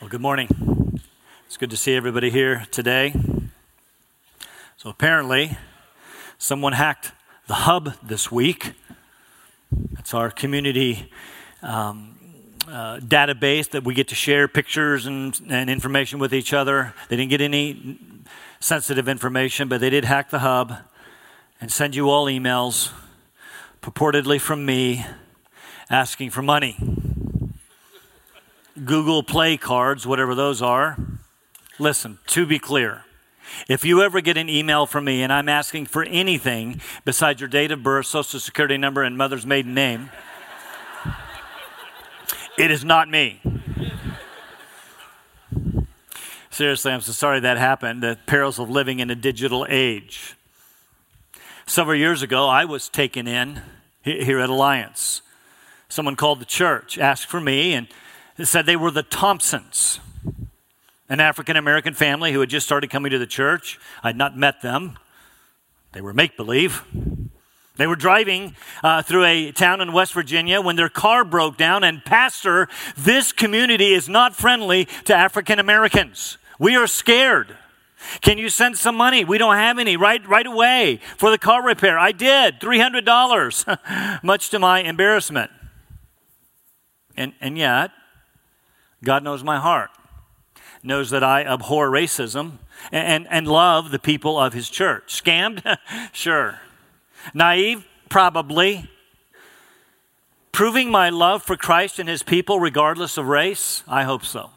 Well, good morning. It's good to see everybody here today. So, apparently, someone hacked the hub this week. That's our community um, uh, database that we get to share pictures and, and information with each other. They didn't get any sensitive information, but they did hack the hub and send you all emails, purportedly from me, asking for money. Google Play cards, whatever those are. Listen, to be clear, if you ever get an email from me and I'm asking for anything besides your date of birth, social security number, and mother's maiden name, it is not me. Seriously, I'm so sorry that happened. The perils of living in a digital age. Several years ago, I was taken in here at Alliance. Someone called the church, asked for me, and said they were the Thompsons, an African American family who had just started coming to the church. I'd not met them, they were make believe. They were driving uh, through a town in West Virginia when their car broke down, and Pastor, this community is not friendly to African Americans. We are scared. Can you send some money? We don't have any right right away for the car repair. I did, $300, much to my embarrassment. And, and yet, God knows my heart, knows that I abhor racism and, and, and love the people of his church. Scammed? sure. Naive? Probably. Proving my love for Christ and his people regardless of race? I hope so.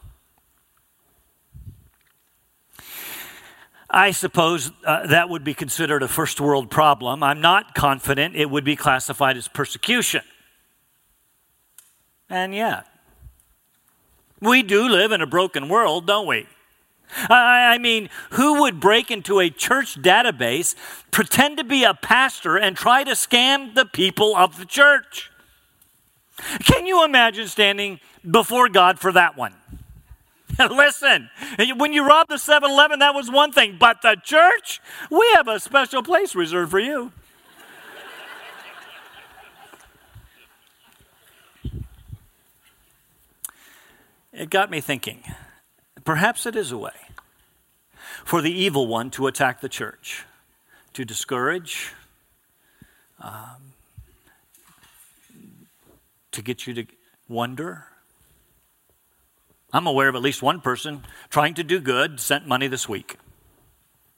I suppose uh, that would be considered a first world problem. I'm not confident it would be classified as persecution. And yet, we do live in a broken world, don't we? I, mean, who would break into a church database, pretend to be a pastor, and try to scam the people of the church? Can you imagine standing before God for that one? Listen, when you robbed the 7 Eleven, that was one thing, but the church, we have a special place reserved for you. It got me thinking. Perhaps it is a way for the evil one to attack the church, to discourage, um, to get you to wonder. I'm aware of at least one person trying to do good sent money this week.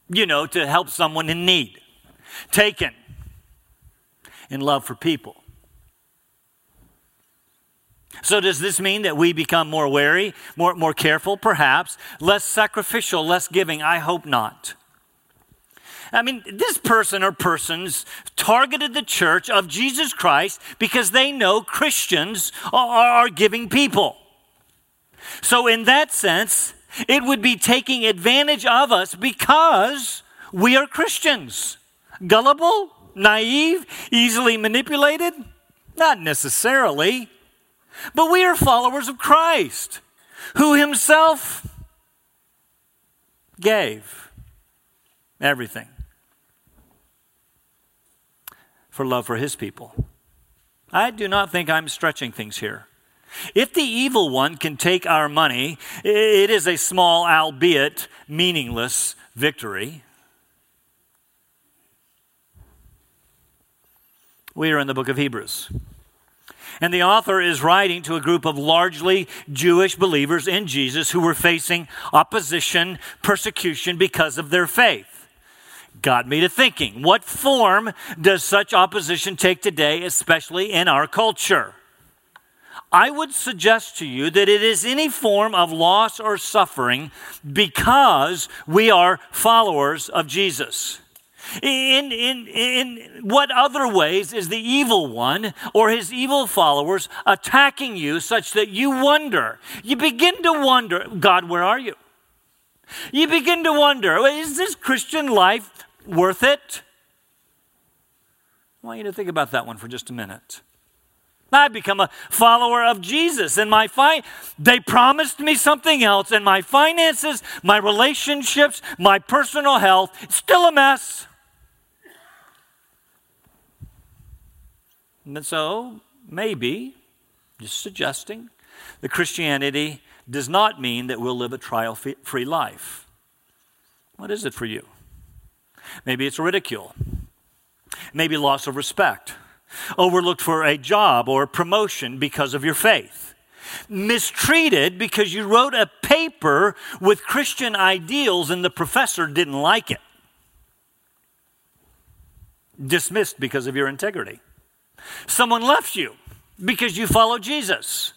You know, to help someone in need. Taken in love for people. So, does this mean that we become more wary, more, more careful, perhaps, less sacrificial, less giving? I hope not. I mean, this person or persons targeted the church of Jesus Christ because they know Christians are, are giving people. So, in that sense, it would be taking advantage of us because we are Christians. Gullible, naive, easily manipulated? Not necessarily. But we are followers of Christ, who himself gave everything for love for his people. I do not think I'm stretching things here. If the evil one can take our money, it is a small, albeit meaningless victory. We are in the book of Hebrews. And the author is writing to a group of largely Jewish believers in Jesus who were facing opposition, persecution because of their faith. Got me to thinking what form does such opposition take today, especially in our culture? I would suggest to you that it is any form of loss or suffering because we are followers of Jesus. In, in, in what other ways is the evil one or his evil followers attacking you such that you wonder? You begin to wonder, God, where are you? You begin to wonder, is this Christian life worth it? I want you to think about that one for just a minute. I become a follower of Jesus, and my fi- they promised me something else, and my finances, my relationships, my personal health, it's still a mess. And so, maybe, just suggesting, that Christianity does not mean that we'll live a trial free life. What is it for you? Maybe it's ridicule, maybe loss of respect, overlooked for a job or promotion because of your faith, mistreated because you wrote a paper with Christian ideals and the professor didn't like it, dismissed because of your integrity. Someone left you because you follow Jesus.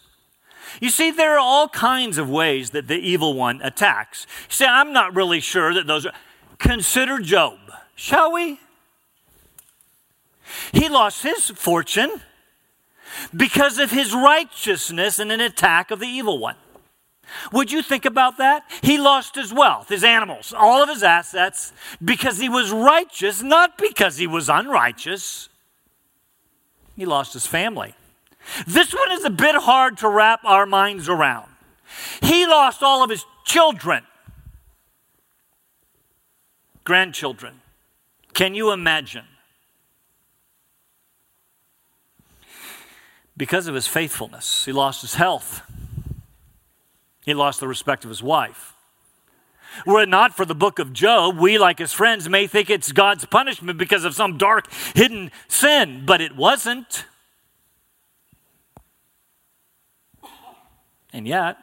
You see, there are all kinds of ways that the evil one attacks. You say, I'm not really sure that those are. Consider Job, shall we? He lost his fortune because of his righteousness in an attack of the evil one. Would you think about that? He lost his wealth, his animals, all of his assets because he was righteous, not because he was unrighteous. He lost his family. This one is a bit hard to wrap our minds around. He lost all of his children, grandchildren. Can you imagine? Because of his faithfulness, he lost his health. He lost the respect of his wife. Were it not for the book of Job, we, like his friends, may think it's God's punishment because of some dark, hidden sin, but it wasn't. And yet,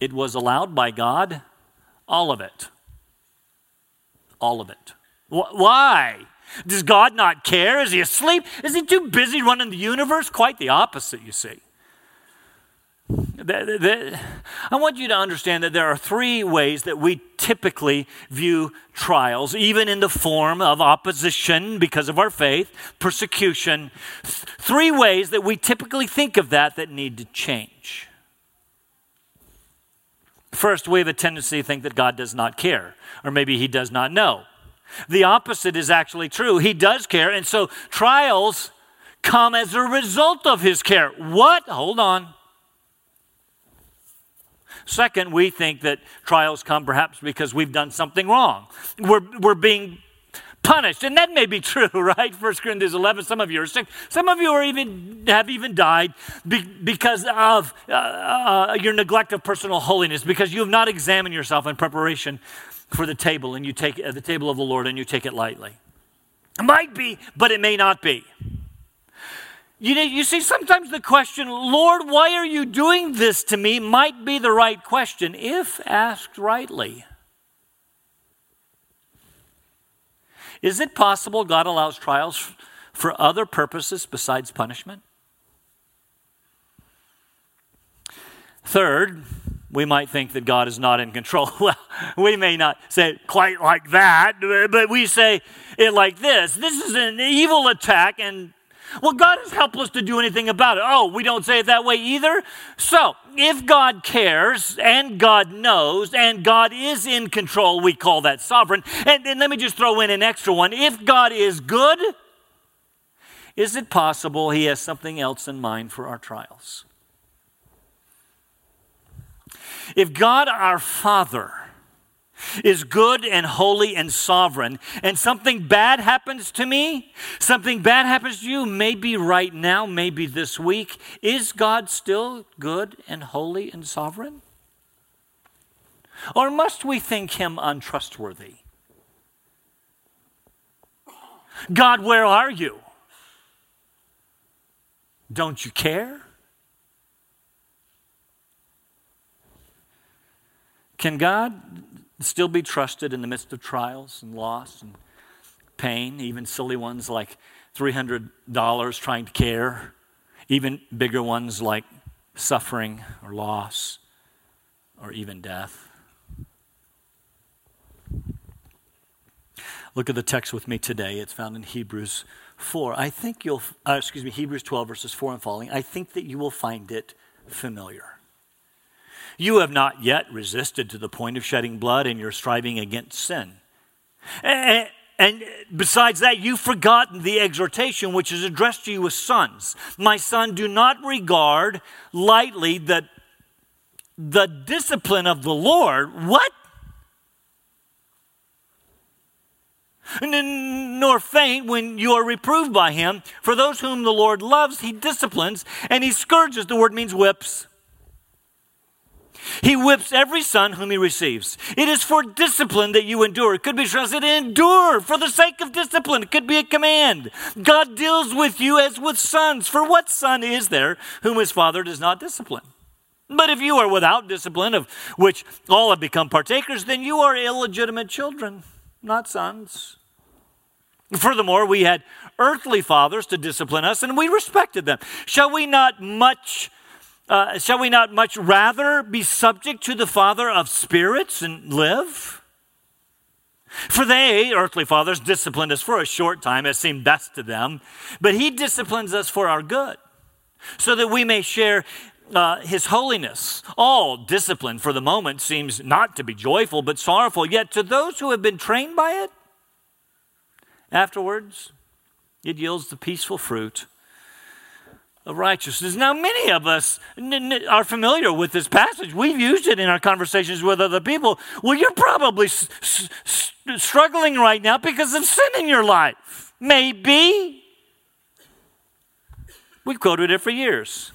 it was allowed by God, all of it. All of it. Why? Does God not care? Is he asleep? Is he too busy running the universe? Quite the opposite, you see. I want you to understand that there are three ways that we typically view trials, even in the form of opposition because of our faith, persecution. Three ways that we typically think of that that need to change. First, we have a tendency to think that God does not care, or maybe he does not know. The opposite is actually true. He does care, and so trials come as a result of his care. What? Hold on. Second, we think that trials come perhaps because we've done something wrong. We're, we're being punished. And that may be true, right? 1 Corinthians 11, some of you are sick. Some of you are even, have even died be, because of uh, uh, your neglect of personal holiness, because you have not examined yourself in preparation for the table and you take uh, the table of the Lord and you take it lightly. It might be, but it may not be. You, know, you see, sometimes the question, Lord, why are you doing this to me, might be the right question if asked rightly. Is it possible God allows trials for other purposes besides punishment? Third, we might think that God is not in control. Well, we may not say it quite like that, but we say it like this This is an evil attack, and well, God is helpless to do anything about it. Oh, we don't say it that way either. So, if God cares and God knows and God is in control, we call that sovereign. And, and let me just throw in an extra one. If God is good, is it possible He has something else in mind for our trials? If God our Father is good and holy and sovereign, and something bad happens to me, something bad happens to you, maybe right now, maybe this week, is God still good and holy and sovereign? Or must we think him untrustworthy? God, where are you? Don't you care? Can God still be trusted in the midst of trials and loss and pain, even silly ones like $300 trying to care, even bigger ones like suffering or loss or even death. Look at the text with me today. It's found in Hebrews 4. I think you'll, uh, excuse me, Hebrews 12, verses 4 and following. I think that you will find it familiar. You have not yet resisted to the point of shedding blood in your striving against sin. And, and besides that, you've forgotten the exhortation which is addressed to you as sons. My son, do not regard lightly the, the discipline of the Lord. What? nor faint when you are reproved by him. For those whom the Lord loves, he disciplines and he scourges. The word means whips. He whips every son whom he receives. It is for discipline that you endure. It could be translated endure for the sake of discipline. It could be a command. God deals with you as with sons. For what son is there whom his father does not discipline? But if you are without discipline, of which all have become partakers, then you are illegitimate children, not sons. Furthermore, we had earthly fathers to discipline us, and we respected them. Shall we not much uh, shall we not much rather be subject to the Father of spirits and live? For they, earthly fathers, disciplined us for a short time as seemed best to them, but He disciplines us for our good, so that we may share uh, His holiness. All discipline for the moment seems not to be joyful, but sorrowful, yet to those who have been trained by it, afterwards, it yields the peaceful fruit righteousness. Now, many of us are familiar with this passage. We've used it in our conversations with other people. Well, you're probably s- s- struggling right now because of sin in your life. Maybe. We've quoted it for years.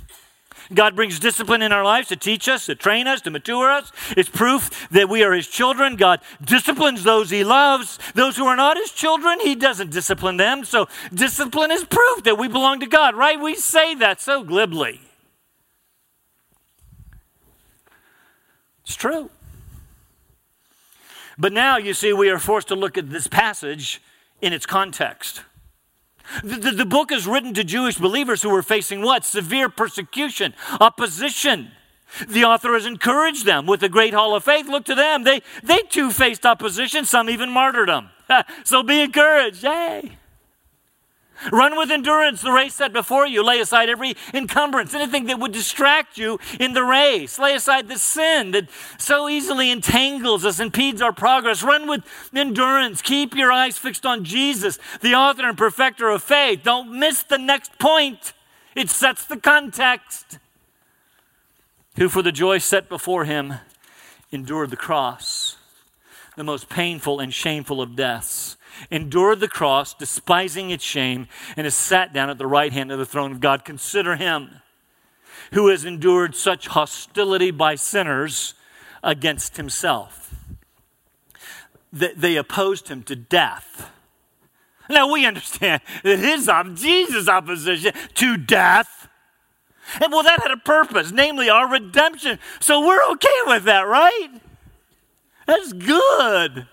God brings discipline in our lives to teach us, to train us, to mature us. It's proof that we are His children. God disciplines those He loves. Those who are not His children, He doesn't discipline them. So, discipline is proof that we belong to God, right? We say that so glibly. It's true. But now you see, we are forced to look at this passage in its context. The, the, the, book is written to Jewish believers who were facing what? Severe persecution, opposition. The author has encouraged them with the great hall of faith. Look to them. They, they too faced opposition, some even martyrdom. so be encouraged. Hey. Run with endurance the race set before you. Lay aside every encumbrance, anything that would distract you in the race. Lay aside the sin that so easily entangles us, impedes our progress. Run with endurance. Keep your eyes fixed on Jesus, the author and perfecter of faith. Don't miss the next point, it sets the context. Who, for the joy set before him, endured the cross, the most painful and shameful of deaths endured the cross, despising its shame, and has sat down at the right hand of the throne of God. Consider him who has endured such hostility by sinners against himself. They opposed him to death. Now we understand that his Jesus' opposition to death. And well, that had a purpose, namely our redemption. So we're okay with that, right? That's good.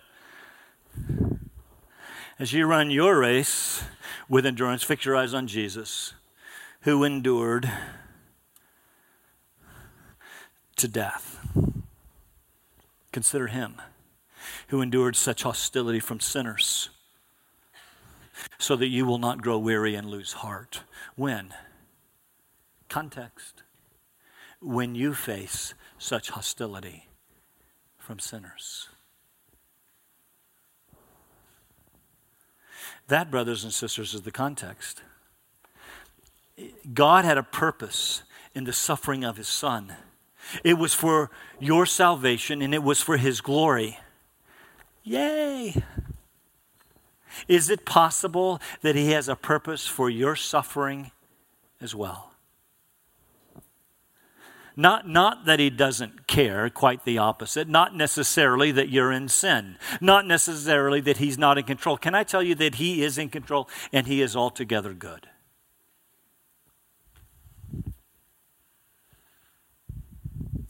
As you run your race with endurance, fix your eyes on Jesus, who endured to death. Consider him who endured such hostility from sinners, so that you will not grow weary and lose heart. When? Context. When you face such hostility from sinners. That, brothers and sisters, is the context. God had a purpose in the suffering of his son. It was for your salvation and it was for his glory. Yay! Is it possible that he has a purpose for your suffering as well? Not, not that he doesn't care, quite the opposite. Not necessarily that you're in sin. Not necessarily that he's not in control. Can I tell you that he is in control and he is altogether good?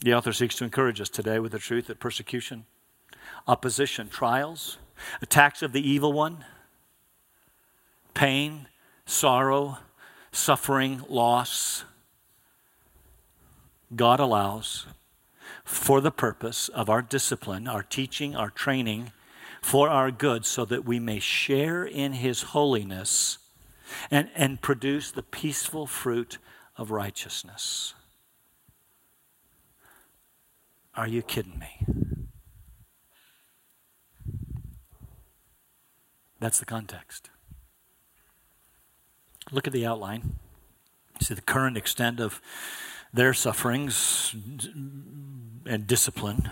The author seeks to encourage us today with the truth that persecution, opposition, trials, attacks of the evil one, pain, sorrow, suffering, loss, God allows for the purpose of our discipline, our teaching, our training, for our good, so that we may share in His holiness and, and produce the peaceful fruit of righteousness. Are you kidding me? That's the context. Look at the outline. See the current extent of their sufferings and discipline.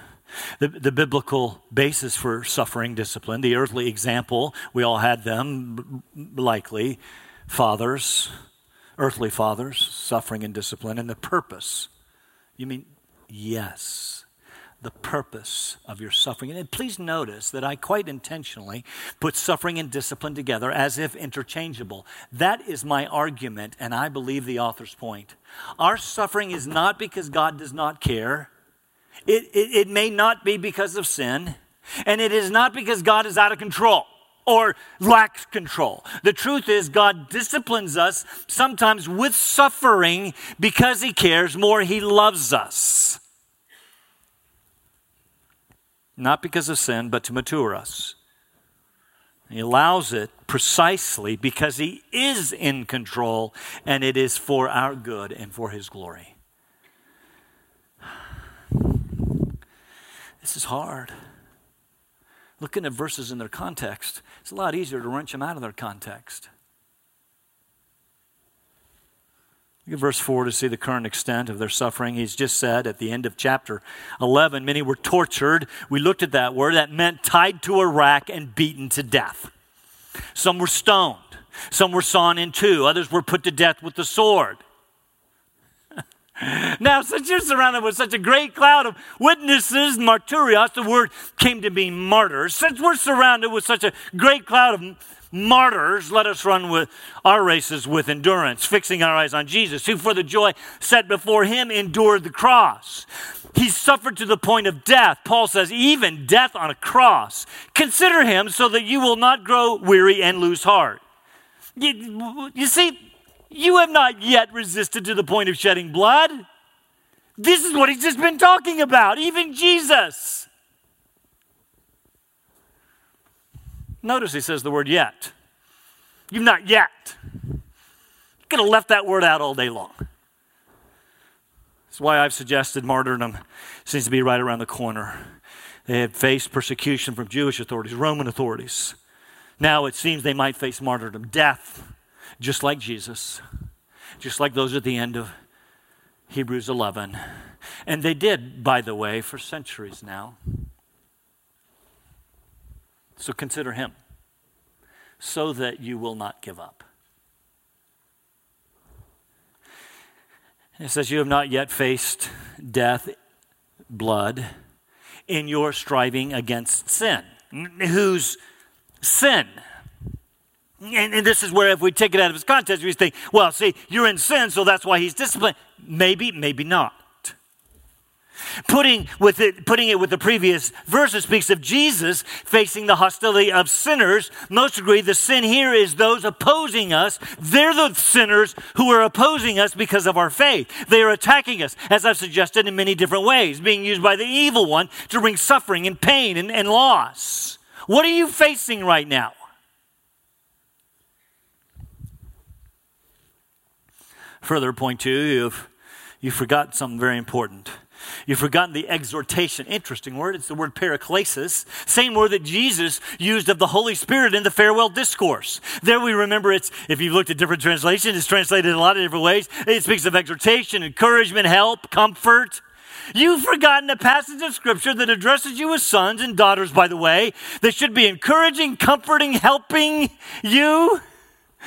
The, the biblical basis for suffering, discipline, the earthly example, we all had them, likely, fathers, earthly fathers, suffering and discipline, and the purpose. You mean, yes. The purpose of your suffering. And please notice that I quite intentionally put suffering and discipline together as if interchangeable. That is my argument, and I believe the author's point. Our suffering is not because God does not care, it, it, it may not be because of sin, and it is not because God is out of control or lacks control. The truth is, God disciplines us sometimes with suffering because He cares more, He loves us not because of sin, but to mature us. He allows it precisely because He is in control and it is for our good and for His glory. This is hard. Looking at verses in their context, it's a lot easier to wrench them out of their context. Verse 4 to see the current extent of their suffering. He's just said at the end of chapter 11, many were tortured. We looked at that word. That meant tied to a rack and beaten to death. Some were stoned. Some were sawn in two. Others were put to death with the sword. now, since you're surrounded with such a great cloud of witnesses, martyrios, the word came to mean martyrs. Since we're surrounded with such a great cloud of martyrs, let us run with our races with endurance, fixing our eyes on Jesus, who for the joy set before him endured the cross. He suffered to the point of death. Paul says, even death on a cross. Consider him so that you will not grow weary and lose heart. You, you see, you have not yet resisted to the point of shedding blood. This is what he's just been talking about, even Jesus. Notice he says the word yet. You've not yet. Could have left that word out all day long. That's why I've suggested martyrdom seems to be right around the corner. They had faced persecution from Jewish authorities, Roman authorities. Now it seems they might face martyrdom, death, just like Jesus, just like those at the end of Hebrews 11. And they did, by the way, for centuries now. So consider him so that you will not give up. It says, You have not yet faced death, blood, in your striving against sin. Whose sin? And, and, this is where, if we take it out of its context, we think, well, see, you're in sin, so that's why he's disciplined. Maybe, maybe not. Putting, with it, putting it with the previous verse, it speaks of Jesus facing the hostility of sinners. Most agree the sin here is those opposing us. They're the sinners who are opposing us because of our faith. They are attacking us, as I've suggested, in many different ways, being used by the evil one to bring suffering and pain and, and loss. What are you facing right now? Further, point two, you've, you've forgotten something very important. You've forgotten the exhortation. Interesting word. It's the word paraklesis. Same word that Jesus used of the Holy Spirit in the farewell discourse. There we remember it's, if you've looked at different translations, it's translated in a lot of different ways. It speaks of exhortation, encouragement, help, comfort. You've forgotten a passage of scripture that addresses you as sons and daughters, by the way, that should be encouraging, comforting, helping you.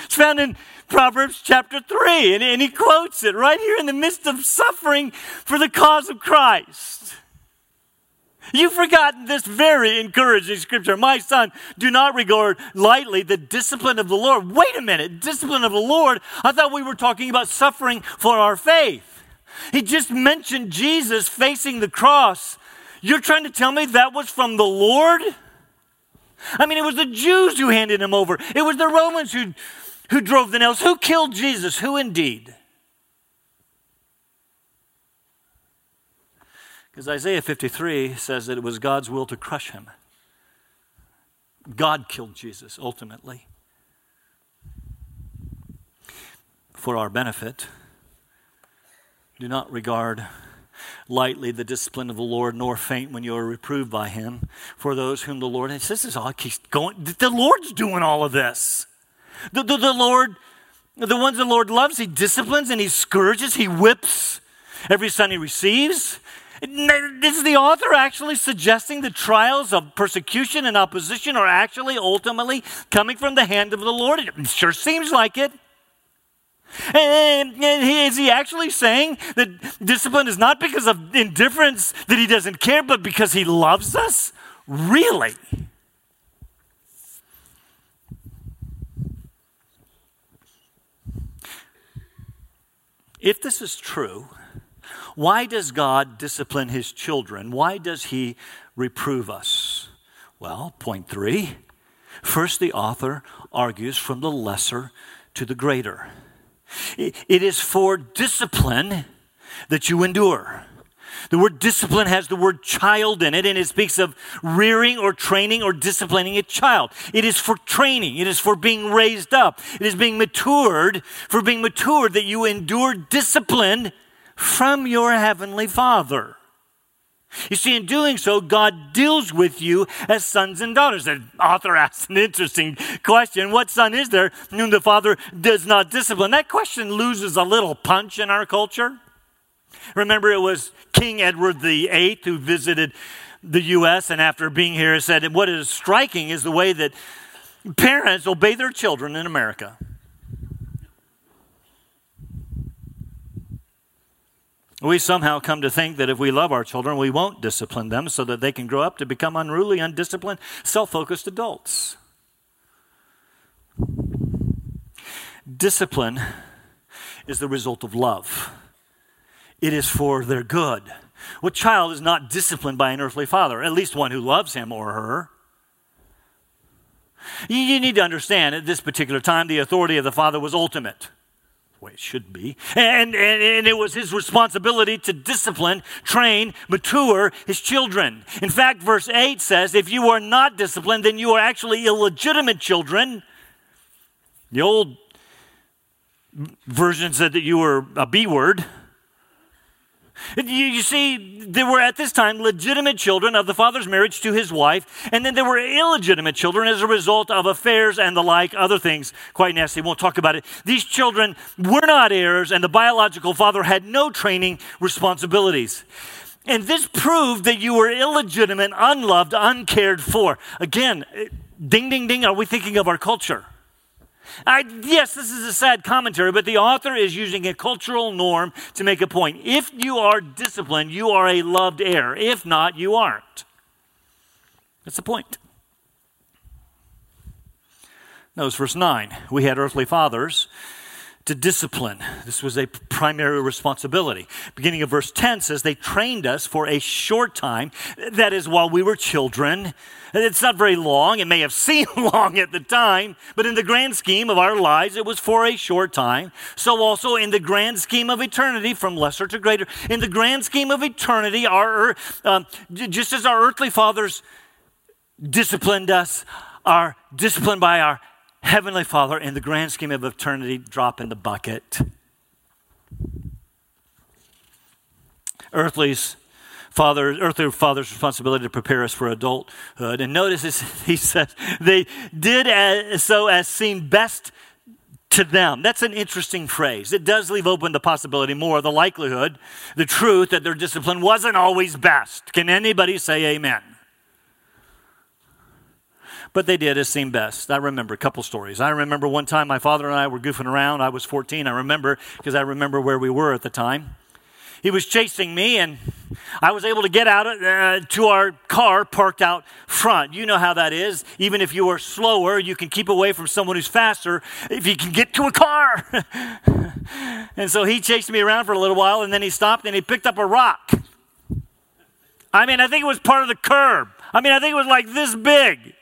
It's found in Proverbs chapter 3, and, and he quotes it right here in the midst of suffering for the cause of Christ. You've forgotten this very encouraging scripture. My son, do not regard lightly the discipline of the Lord. Wait a minute, discipline of the Lord? I thought we were talking about suffering for our faith. He just mentioned Jesus facing the cross. You're trying to tell me that was from the Lord? I mean, it was the Jews who handed him over, it was the Romans who who drove the nails? Who killed Jesus? Who indeed? Because Isaiah 53 says that it was God's will to crush him. God killed Jesus ultimately for our benefit. Do not regard lightly the discipline of the Lord, nor faint when you are reproved by him. For those whom the Lord, and this is all keeps going, the Lord's doing all of this. The, the, the Lord, the ones the Lord loves, He disciplines and He scourges, He whips every son He receives. Is the author actually suggesting the trials of persecution and opposition are actually ultimately coming from the hand of the Lord? It sure seems like it. And, is he actually saying that discipline is not because of indifference that he doesn't care, but because he loves us? Really? If this is true, why does God discipline his children? Why does he reprove us? Well, point three. First, the author argues from the lesser to the greater. It is for discipline that you endure. The word discipline has the word child in it, and it speaks of rearing or training or disciplining a child. It is for training, it is for being raised up, it is being matured, for being matured that you endure discipline from your heavenly Father. You see, in doing so, God deals with you as sons and daughters. The author asks an interesting question What son is there whom the father does not discipline? That question loses a little punch in our culture. Remember, it was King Edward VIII who visited the U.S. and after being here said, What is striking is the way that parents obey their children in America. We somehow come to think that if we love our children, we won't discipline them so that they can grow up to become unruly, undisciplined, self focused adults. Discipline is the result of love it is for their good. What child is not disciplined by an earthly father? At least one who loves him or her. You need to understand at this particular time, the authority of the father was ultimate. Way it should be. And, and, and it was his responsibility to discipline, train, mature his children. In fact, verse 8 says, if you are not disciplined, then you are actually illegitimate children. The old version said that you were a B word. You, you, see, there were at this time legitimate children of the father's marriage to his wife, and then there were illegitimate children as a result of affairs and the like, other things quite nasty. We won't talk about it. These children were not heirs, and the biological father had no training responsibilities. And this proved that you were illegitimate, unloved, uncared for. Again, eh, ding, ding, ding, are we thinking of our culture? I, yes, this is a sad commentary, but the author is using a cultural norm to make a point. If you are disciplined, you are a loved heir. If not, you aren't. That's the point. Notice verse 9. We had earthly fathers to discipline. This was a primary responsibility. Beginning of verse 10 says, They trained us for a short time, that is, while we were children. It's not very long. It may have seemed long at the time, but in the grand scheme of our lives, it was for a short time. So, also in the grand scheme of eternity, from lesser to greater, in the grand scheme of eternity, our, um, just as our earthly fathers disciplined us, are disciplined by our Heavenly Father, in the grand scheme of eternity, drop in the bucket. Earthly's father, earthly father's responsibility to prepare us for adulthood. And notice this, he says they did as, so as seemed best to them. That's an interesting phrase. It does leave open the possibility more, the likelihood, the truth that their discipline wasn't always best. Can anybody say amen? But they did as seemed best. I remember a couple stories. I remember one time my father and I were goofing around. I was 14. I remember because I remember where we were at the time. He was chasing me, and I was able to get out uh, to our car parked out front. You know how that is. Even if you are slower, you can keep away from someone who's faster if you can get to a car. and so he chased me around for a little while, and then he stopped and he picked up a rock. I mean, I think it was part of the curb. I mean, I think it was like this big.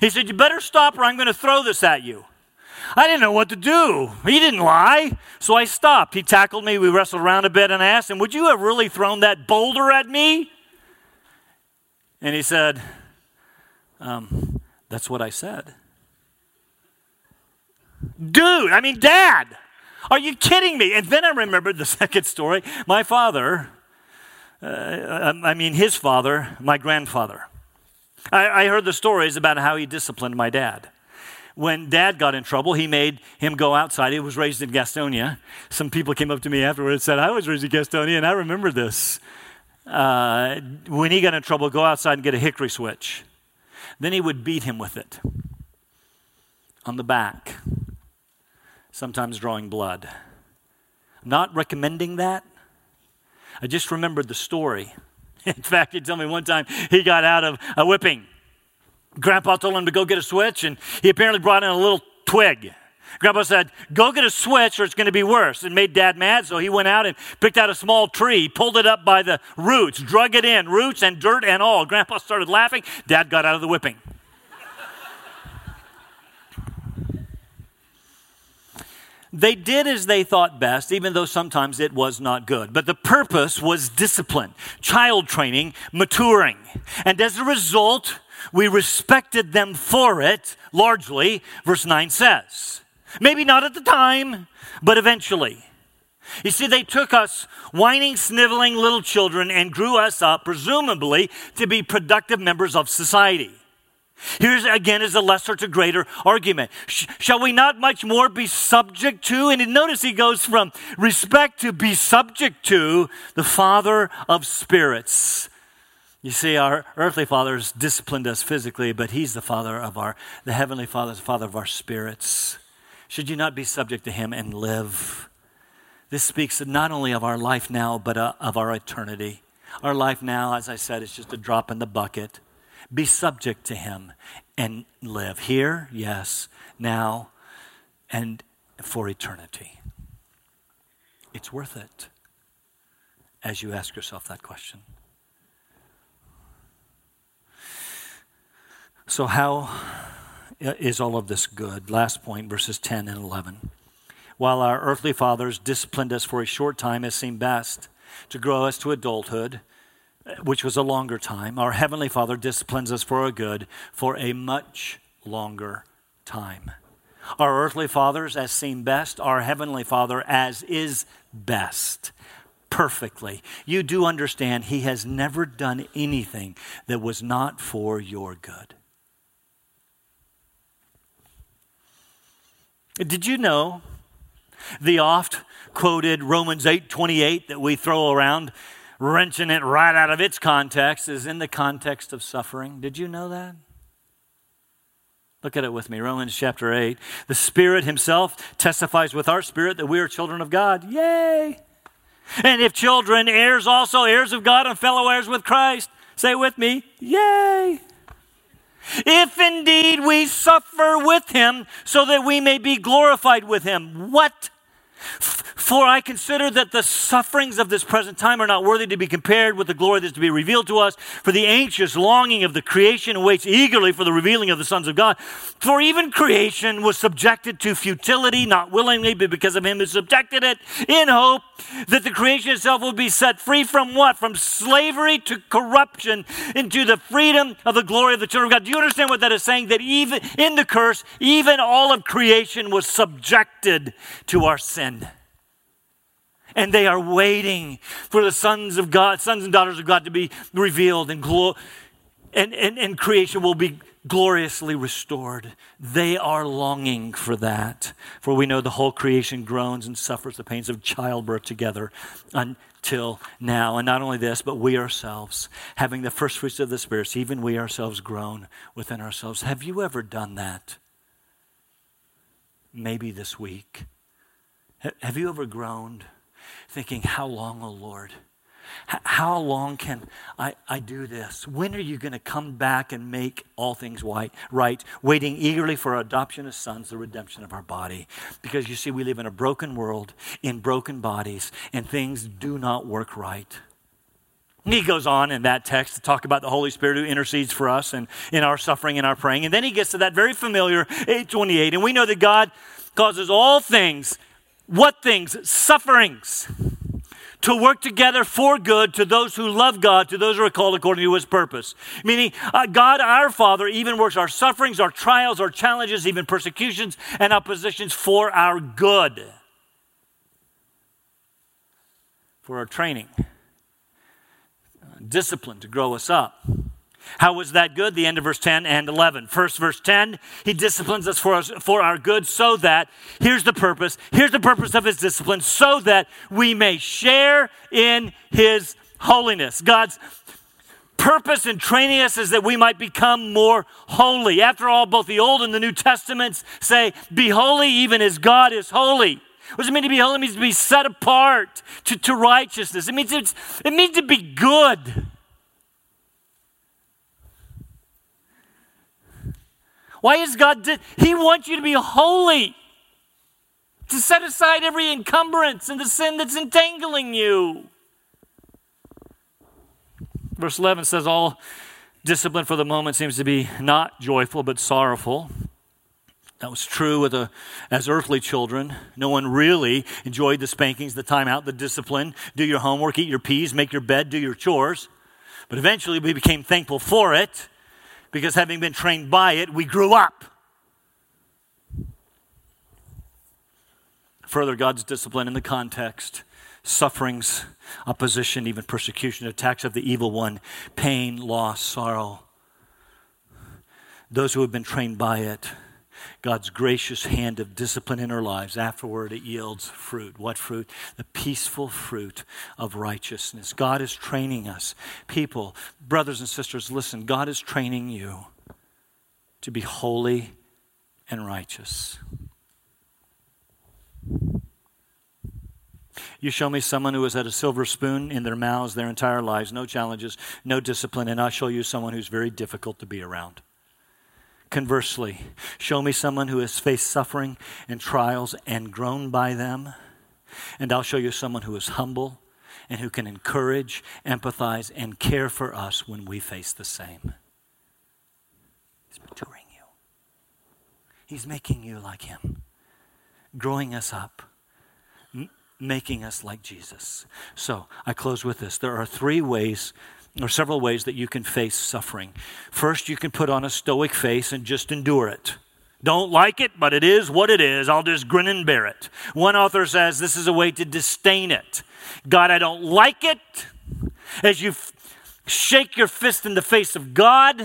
He said, You better stop or I'm going to throw this at you. I didn't know what to do. He didn't lie. So I stopped. He tackled me. We wrestled around a bit and I asked him, Would you have really thrown that boulder at me? And he said, um, That's what I said. Dude, I mean, dad, are you kidding me? And then I remembered the second story. My father, uh, I mean, his father, my grandfather. I, I heard the stories about how he disciplined my dad when dad got in trouble, he made him go outside. He was raised in Gastonia. Some people came up to me afterwards and said, I was raised in Gastonia, and I remember this. Uh, when he got in trouble, go outside and get a hickory switch. Then he would beat him with it on the back. sometimes drawing blood. Not recommending that. I just remembered the story. In fact, he told me one time he got out of a whipping. Grandpa told him to go get a switch, and he apparently brought in a little twig. Grandpa said, Go get a switch or it's going to be worse. It made dad mad, so he went out and picked out a small tree, pulled it up by the roots, drug it in, roots and dirt and all. Grandpa started laughing. Dad got out of the whipping. They did as they thought best, even though sometimes it was not good. But the purpose was discipline, child training, maturing. And as a result, we respected them for it, largely, verse 9 says. Maybe not at the time, but eventually. You see, they took us whining, sniveling little children and grew us up, presumably, to be productive members of society. Here's again is a lesser to greater argument. Sh- shall we not much more be subject to? And notice he goes from respect to be subject to the Father of spirits. You see, our earthly fathers disciplined us physically, but he's the Father of our, the Heavenly Father is the Father of our spirits. Should you not be subject to him and live? This speaks not only of our life now, but uh, of our eternity. Our life now, as I said, is just a drop in the bucket. Be subject to Him and live here, yes, now, and for eternity. It's worth it as you ask yourself that question. So, how is all of this good? Last point, verses 10 and 11. While our earthly fathers disciplined us for a short time as seemed best to grow us to adulthood, which was a longer time. Our Heavenly Father disciplines us for a good for a much longer time. Our earthly fathers, as seem best, our Heavenly Father, as is best, perfectly. You do understand He has never done anything that was not for your good. Did you know the oft quoted Romans 8 28 that we throw around wrenching it right out of its context is in the context of suffering. Did you know that? Look at it with me. Romans chapter 8. The Spirit Himself testifies with our spirit that we are children of God. Yay! And if children, heirs also, heirs of God and fellow heirs with Christ. Say with me, yay! If indeed we suffer with Him so that we may be glorified with Him. What? For I consider that the sufferings of this present time are not worthy to be compared with the glory that is to be revealed to us. For the anxious longing of the creation waits eagerly for the revealing of the sons of God. For even creation was subjected to futility, not willingly, but because of him who subjected it, in hope that the creation itself will be set free from what? From slavery to corruption into the freedom of the glory of the children of God. Do you understand what that is saying? That even in the curse, even all of creation was subjected to our sin and they are waiting for the sons of God, sons and daughters of God to be revealed and, glo- and, and, and creation will be gloriously restored. They are longing for that. For we know the whole creation groans and suffers the pains of childbirth together until now. And not only this, but we ourselves, having the first fruits of the Spirit, even we ourselves groan within ourselves. Have you ever done that? Maybe this week. Have you ever groaned? Thinking, How long, O oh Lord? How long can I, I do this? When are you going to come back and make all things white, right? Waiting eagerly for our adoption as sons, the redemption of our body. Because you see, we live in a broken world, in broken bodies, and things do not work right. He goes on in that text to talk about the Holy Spirit who intercedes for us and in our suffering and our praying. And then he gets to that very familiar 828. And we know that God causes all things what things? Sufferings. To work together for good to those who love God, to those who are called according to his purpose. Meaning, uh, God our Father even works our sufferings, our trials, our challenges, even persecutions and oppositions for our good, for our training, discipline to grow us up. How was that good? The end of verse 10 and 11. First, verse 10, he disciplines us for, us for our good so that, here's the purpose, here's the purpose of his discipline, so that we may share in his holiness. God's purpose in training us is that we might become more holy. After all, both the Old and the New Testaments say, Be holy even as God is holy. What does it mean to be holy? It means to be set apart to, to righteousness. It means, it's, it means to be good. Why is God? he wants you to be holy, to set aside every encumbrance and the sin that's entangling you. Verse 11 says, All discipline for the moment seems to be not joyful but sorrowful. That was true with a, as earthly children. No one really enjoyed the spankings, the time out, the discipline. Do your homework, eat your peas, make your bed, do your chores. But eventually we became thankful for it because having been trained by it, we grew up. Further, God's discipline in the context sufferings, opposition, even persecution, attacks of the evil one, pain, loss, sorrow. Those who have been trained by it, God's gracious hand of discipline in our lives, afterward it yields fruit. What fruit? The peaceful fruit of righteousness. God is training us. People, brothers and sisters, listen, God is training you to be holy and righteous. You show me someone who has had a silver spoon in their mouths their entire lives, no challenges, no discipline, and I'll show you someone who's very difficult to be around. Conversely, show me someone who has faced suffering and trials and grown by them, and I'll show you someone who is humble and who can encourage, empathize, and care for us when we face the same. He's maturing you, He's making you like Him, growing us up. Making us like Jesus. So I close with this. There are three ways there are several ways that you can face suffering. First, you can put on a stoic face and just endure it. Don't like it, but it is what it is. I'll just grin and bear it. One author says this is a way to disdain it. God, I don't like it. As you f- shake your fist in the face of God,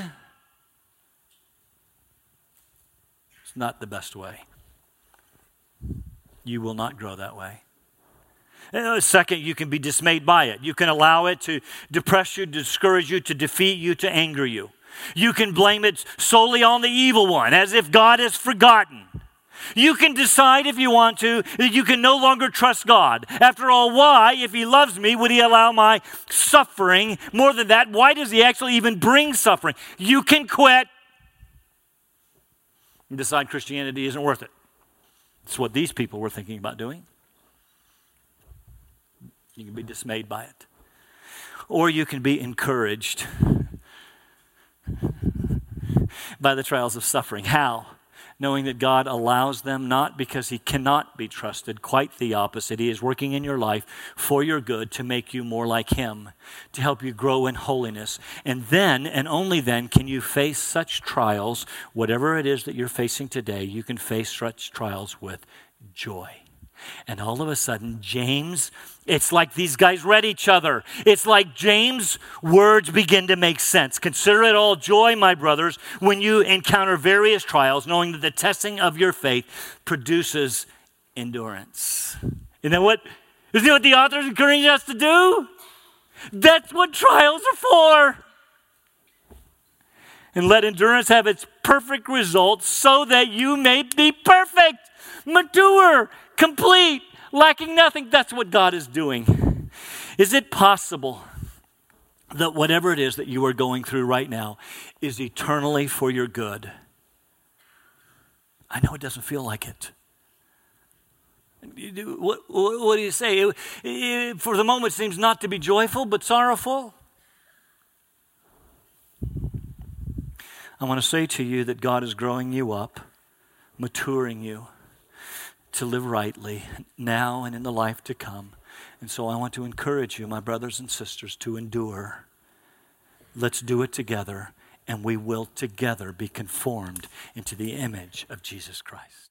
it's not the best way. You will not grow that way. Uh, second, you can be dismayed by it. You can allow it to depress you, discourage you, to defeat you, to anger you. You can blame it solely on the evil one, as if God has forgotten. You can decide if you want to that you can no longer trust God. After all, why, if He loves me, would He allow my suffering? More than that, why does He actually even bring suffering? You can quit and decide Christianity isn't worth it. It's what these people were thinking about doing. You can be dismayed by it. Or you can be encouraged by the trials of suffering. How? Knowing that God allows them not because He cannot be trusted, quite the opposite. He is working in your life for your good to make you more like Him, to help you grow in holiness. And then, and only then, can you face such trials, whatever it is that you're facing today, you can face such trials with joy. And all of a sudden, James, it's like these guys read each other. It's like James' words begin to make sense. Consider it all joy, my brothers, when you encounter various trials, knowing that the testing of your faith produces endurance. Isn't that what, isn't that what the author is encouraging us to do? That's what trials are for. And let endurance have its perfect results so that you may be perfect, mature, complete, lacking nothing. That's what God is doing. Is it possible that whatever it is that you are going through right now is eternally for your good? I know it doesn't feel like it. What, what, do you say? It, it, for the moment, seems not to be joyful, but sorrowful. I want to say to you that God is growing you up, maturing you to live rightly now and in the life to come. And so I want to encourage you, my brothers and sisters, to endure. Let's do it together, and we will together be conformed into the image of Jesus Christ.